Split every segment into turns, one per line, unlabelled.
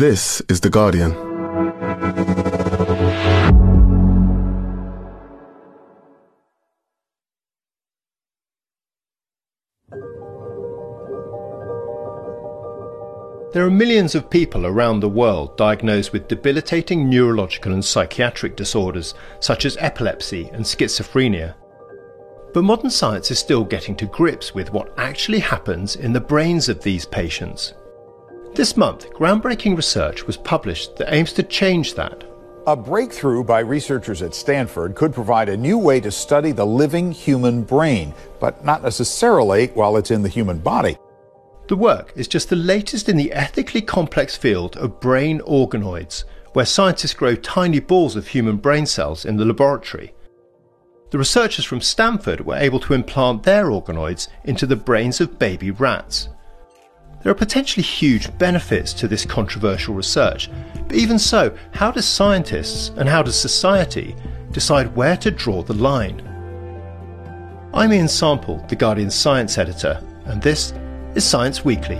This is The Guardian.
There are millions of people around the world diagnosed with debilitating neurological and psychiatric disorders such as epilepsy and schizophrenia. But modern science is still getting to grips with what actually happens in the brains of these patients. This month, groundbreaking research was published that aims to change that.
A breakthrough by researchers at Stanford could provide a new way to study the living human brain, but not necessarily while it's in the human body.
The work is just the latest in the ethically complex field of brain organoids, where scientists grow tiny balls of human brain cells in the laboratory. The researchers from Stanford were able to implant their organoids into the brains of baby rats. There are potentially huge benefits to this controversial research, but even so, how do scientists and how does society decide where to draw the line? I'm Ian Sample, The Guardian science editor, and this is Science Weekly.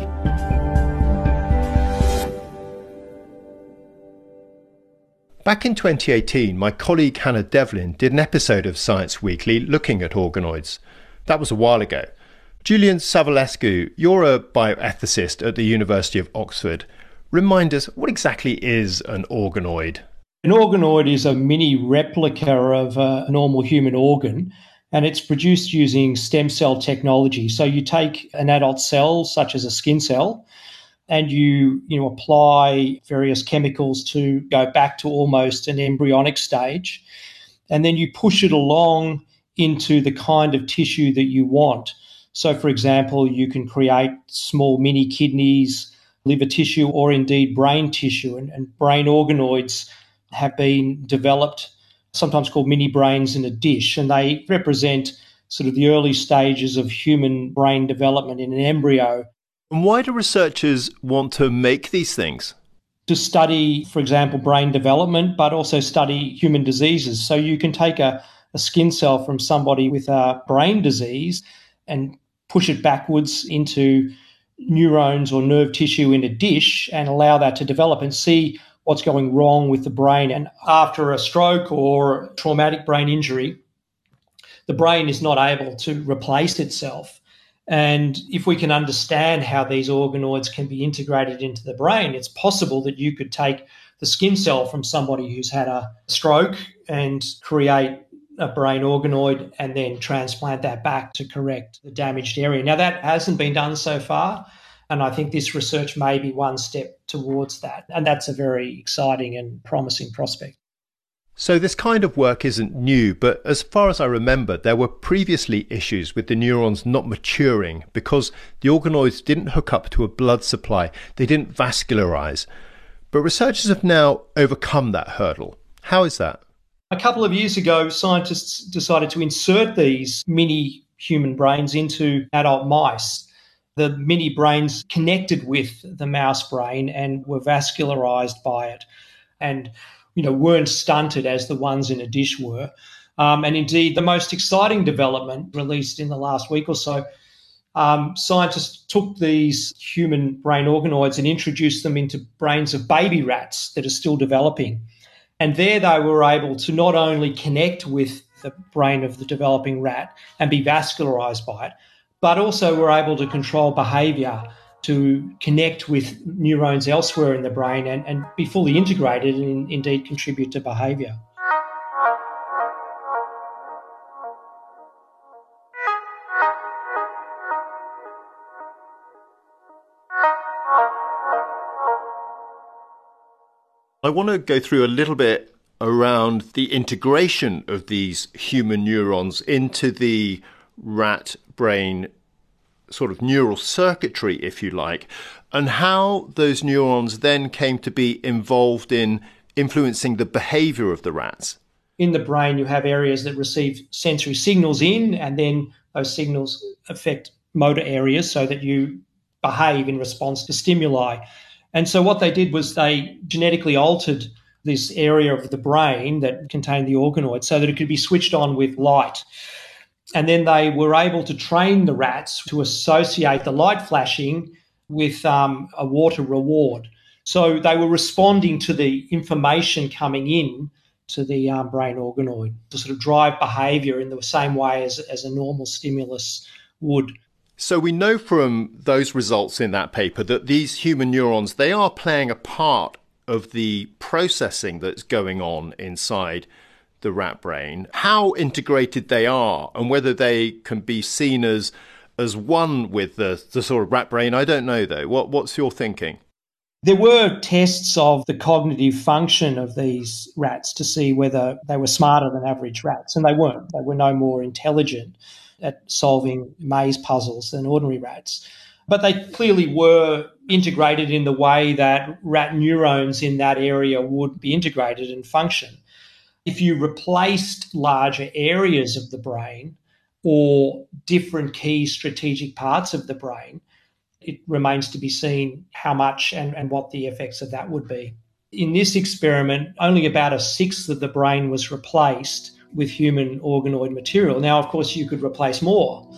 Back in 2018, my colleague Hannah Devlin did an episode of Science Weekly looking at organoids. That was a while ago. Julian Savulescu, you're a bioethicist at the University of Oxford. Remind us, what exactly is an organoid?
An organoid is a mini replica of a normal human organ and it's produced using stem cell technology. So you take an adult cell, such as a skin cell, and you you know apply various chemicals to go back to almost an embryonic stage, and then you push it along into the kind of tissue that you want. So, for example, you can create small mini kidneys, liver tissue, or indeed brain tissue, and, and brain organoids have been developed sometimes called mini brains in a dish, and they represent sort of the early stages of human brain development in an embryo.
And why do researchers want to make these things?
To study, for example, brain development, but also study human diseases. So you can take a, a skin cell from somebody with a brain disease and push it backwards into neurons or nerve tissue in a dish and allow that to develop and see what's going wrong with the brain. And after a stroke or traumatic brain injury, the brain is not able to replace itself. And if we can understand how these organoids can be integrated into the brain, it's possible that you could take the skin cell from somebody who's had a stroke and create a brain organoid and then transplant that back to correct the damaged area. Now, that hasn't been done so far. And I think this research may be one step towards that. And that's a very exciting and promising prospect.
So, this kind of work isn't new, but as far as I remember, there were previously issues with the neurons not maturing because the organoids didn't hook up to a blood supply, they didn't vascularize. But researchers have now overcome that hurdle. How is that?
A couple of years ago, scientists decided to insert these mini human brains into adult mice. The mini brains connected with the mouse brain and were vascularized by it and you know weren't stunted as the ones in a dish were. Um, and indeed the most exciting development released in the last week or so um, scientists took these human brain organoids and introduced them into brains of baby rats that are still developing and there they were able to not only connect with the brain of the developing rat and be vascularized by it but also we're able to control behavior to connect with neurons elsewhere in the brain and, and be fully integrated and indeed contribute to behavior.
I want to go through a little bit around the integration of these human neurons into the rat brain sort of neural circuitry, if you like, and how those neurons then came to be involved in influencing the behavior of the rats.
In the brain, you have areas that receive sensory signals in, and then those signals affect motor areas so that you behave in response to stimuli. And so, what they did was they genetically altered this area of the brain that contained the organoid so that it could be switched on with light. And then they were able to train the rats to associate the light flashing with um, a water reward. So they were responding to the information coming in to the um, brain organoid to sort of drive behavior in the same way as, as a normal stimulus would.
So we know from those results in that paper that these human neurons they are playing a part of the processing that's going on inside the rat brain. How integrated they are and whether they can be seen as as one with the, the sort of rat brain, I don't know though. What what's your thinking?
There were tests of the cognitive function of these rats to see whether they were smarter than average rats, and they weren't. They were no more intelligent at solving maze puzzles than ordinary rats. But they clearly were integrated in the way that rat neurons in that area would be integrated and function. If you replaced larger areas of the brain or different key strategic parts of the brain, it remains to be seen how much and, and what the effects of that would be. In this experiment, only about a sixth of the brain was replaced with human organoid material. Now, of course, you could replace more,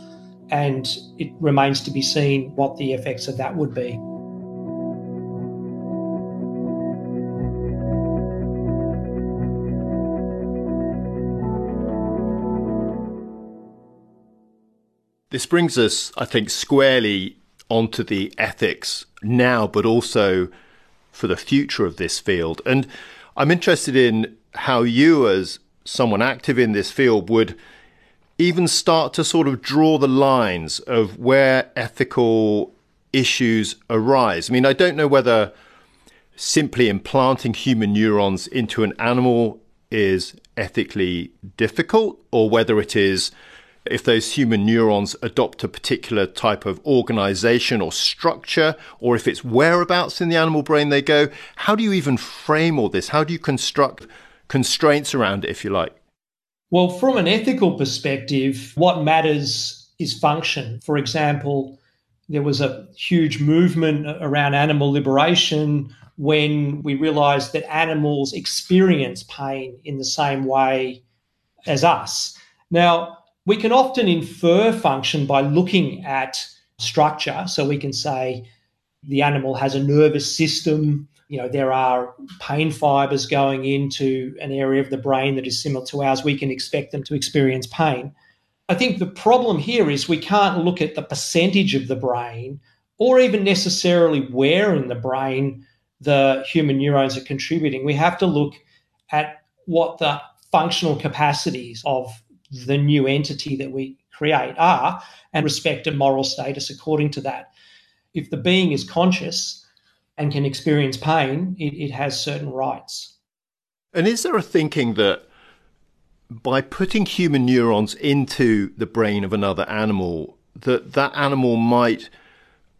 and it remains to be seen what the effects of that would be.
This brings us, I think, squarely onto the ethics now, but also for the future of this field. And I'm interested in how you, as someone active in this field, would even start to sort of draw the lines of where ethical issues arise. I mean, I don't know whether simply implanting human neurons into an animal is ethically difficult or whether it is if those human neurons adopt a particular type of organization or structure, or if it's whereabouts in the animal brain they go. How do you even frame all this? How do you construct constraints around it, if you like?
Well, from an ethical perspective, what matters is function. For example, there was a huge movement around animal liberation when we realized that animals experience pain in the same way as us. Now, we can often infer function by looking at structure. So we can say the animal has a nervous system. You know, there are pain fibers going into an area of the brain that is similar to ours. We can expect them to experience pain. I think the problem here is we can't look at the percentage of the brain or even necessarily where in the brain the human neurons are contributing. We have to look at what the functional capacities of the new entity that we create are and respect a moral status according to that. If the being is conscious and can experience pain, it, it has certain rights.
And is there a thinking that by putting human neurons into the brain of another animal, that that animal might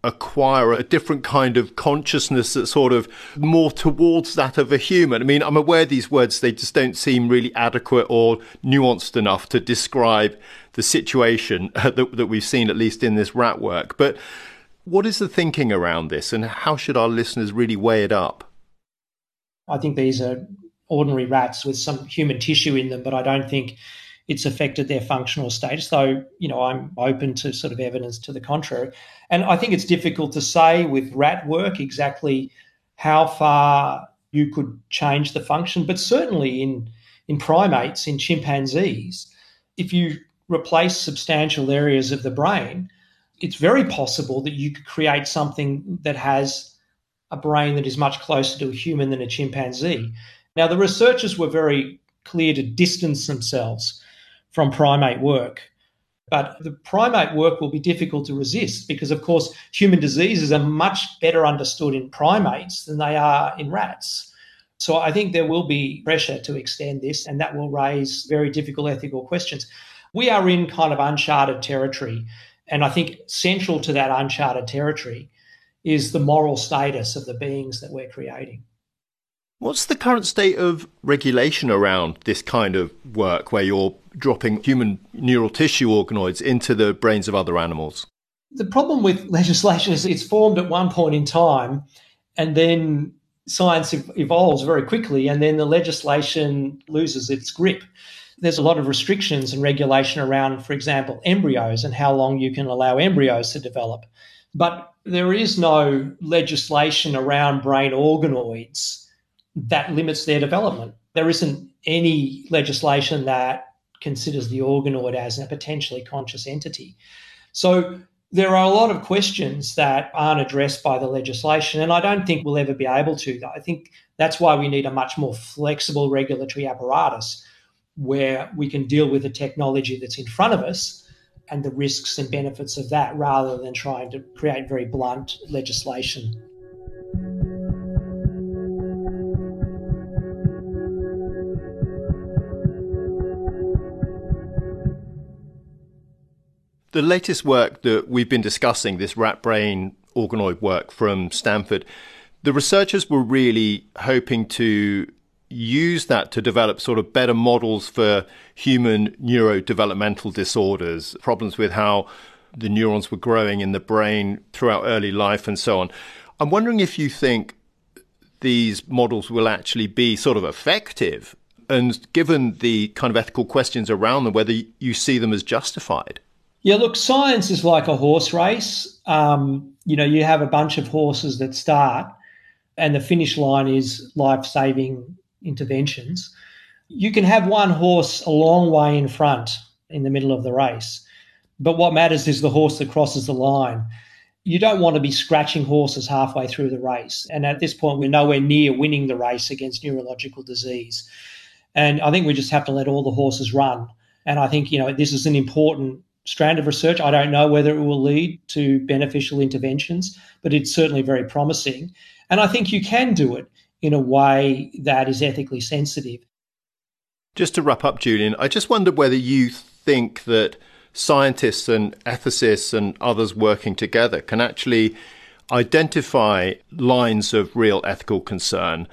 acquire a different kind of consciousness that's sort of more towards that of a human. I mean, I'm aware these words, they just don't seem really adequate or nuanced enough to describe the situation that, that we've seen, at least in this rat work. But what is the thinking around this and how should our listeners really weigh it up?
I think these are ordinary rats with some human tissue in them, but I don't think it's affected their functional status, though, you know, I'm open to sort of evidence to the contrary. And I think it's difficult to say with rat work exactly how far you could change the function, but certainly in, in primates, in chimpanzees, if you replace substantial areas of the brain, it's very possible that you could create something that has a brain that is much closer to a human than a chimpanzee. Mm-hmm. Now, the researchers were very clear to distance themselves from primate work. But the primate work will be difficult to resist because, of course, human diseases are much better understood in primates than they are in rats. So I think there will be pressure to extend this, and that will raise very difficult ethical questions. We are in kind of uncharted territory. And I think central to that uncharted territory is the moral status of the beings that we're creating.
What's the current state of regulation around this kind of work where you're dropping human neural tissue organoids into the brains of other animals?
The problem with legislation is it's formed at one point in time and then science evolves very quickly and then the legislation loses its grip. There's a lot of restrictions and regulation around, for example, embryos and how long you can allow embryos to develop. But there is no legislation around brain organoids that limits their development. There isn't any legislation that considers the organoid as a potentially conscious entity. So there are a lot of questions that aren't addressed by the legislation, and I don't think we'll ever be able to. I think that's why we need a much more flexible regulatory apparatus where we can deal with the technology that's in front of us and the risks and benefits of that rather than trying to create very blunt legislation.
The latest work that we've been discussing, this rat brain organoid work from Stanford, the researchers were really hoping to use that to develop sort of better models for human neurodevelopmental disorders, problems with how the neurons were growing in the brain throughout early life and so on. I'm wondering if you think these models will actually be sort of effective and given the kind of ethical questions around them, whether you see them as justified.
Yeah, look, science is like a horse race. Um, you know, you have a bunch of horses that start, and the finish line is life saving interventions. You can have one horse a long way in front in the middle of the race, but what matters is the horse that crosses the line. You don't want to be scratching horses halfway through the race. And at this point, we're nowhere near winning the race against neurological disease. And I think we just have to let all the horses run. And I think, you know, this is an important strand of research. I don't know whether it will lead to beneficial interventions, but it's certainly very promising. And I think you can do it in a way that is ethically sensitive.
Just to wrap up, Julian, I just wonder whether you think that scientists and ethicists and others working together can actually identify lines of real ethical concern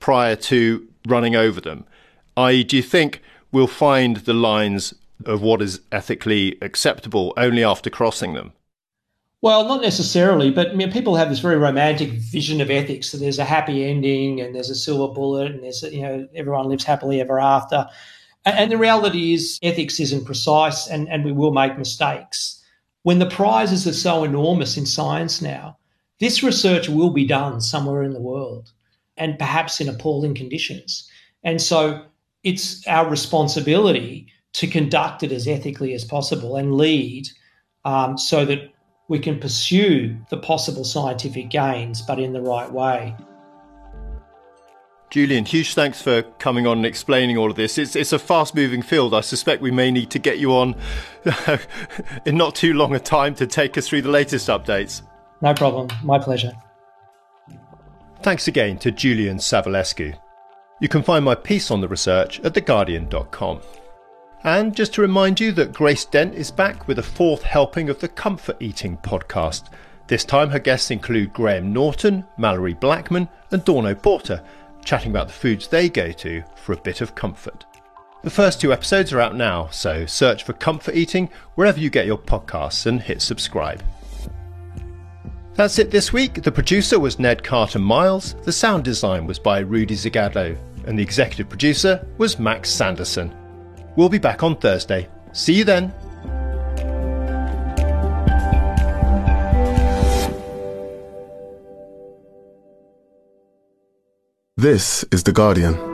prior to running over them. I.e., do you think we'll find the lines of what is ethically acceptable only after crossing them?
Well, not necessarily, but I mean, people have this very romantic vision of ethics. that there's a happy ending, and there's a silver bullet, and there's you know everyone lives happily ever after. And the reality is, ethics isn't precise, and, and we will make mistakes. When the prizes are so enormous in science now, this research will be done somewhere in the world, and perhaps in appalling conditions. And so, it's our responsibility to conduct it as ethically as possible and lead um, so that we can pursue the possible scientific gains, but in the right way.
Julian, huge thanks for coming on and explaining all of this. It's, it's a fast moving field. I suspect we may need to get you on in not too long a time to take us through the latest updates.
No problem. My pleasure.
Thanks again to Julian Savulescu. You can find my piece on the research at theguardian.com. And just to remind you that Grace Dent is back with a fourth helping of the Comfort Eating podcast. This time her guests include Graham Norton, Malorie Blackman, and Dawn Porter, chatting about the foods they go to for a bit of comfort. The first two episodes are out now, so search for Comfort Eating wherever you get your podcasts and hit subscribe. That's it this week. The producer was Ned Carter Miles, the sound design was by Rudy Zygadlo, and the executive producer was Max Sanderson. We'll be back on Thursday. See you then.
This is The Guardian.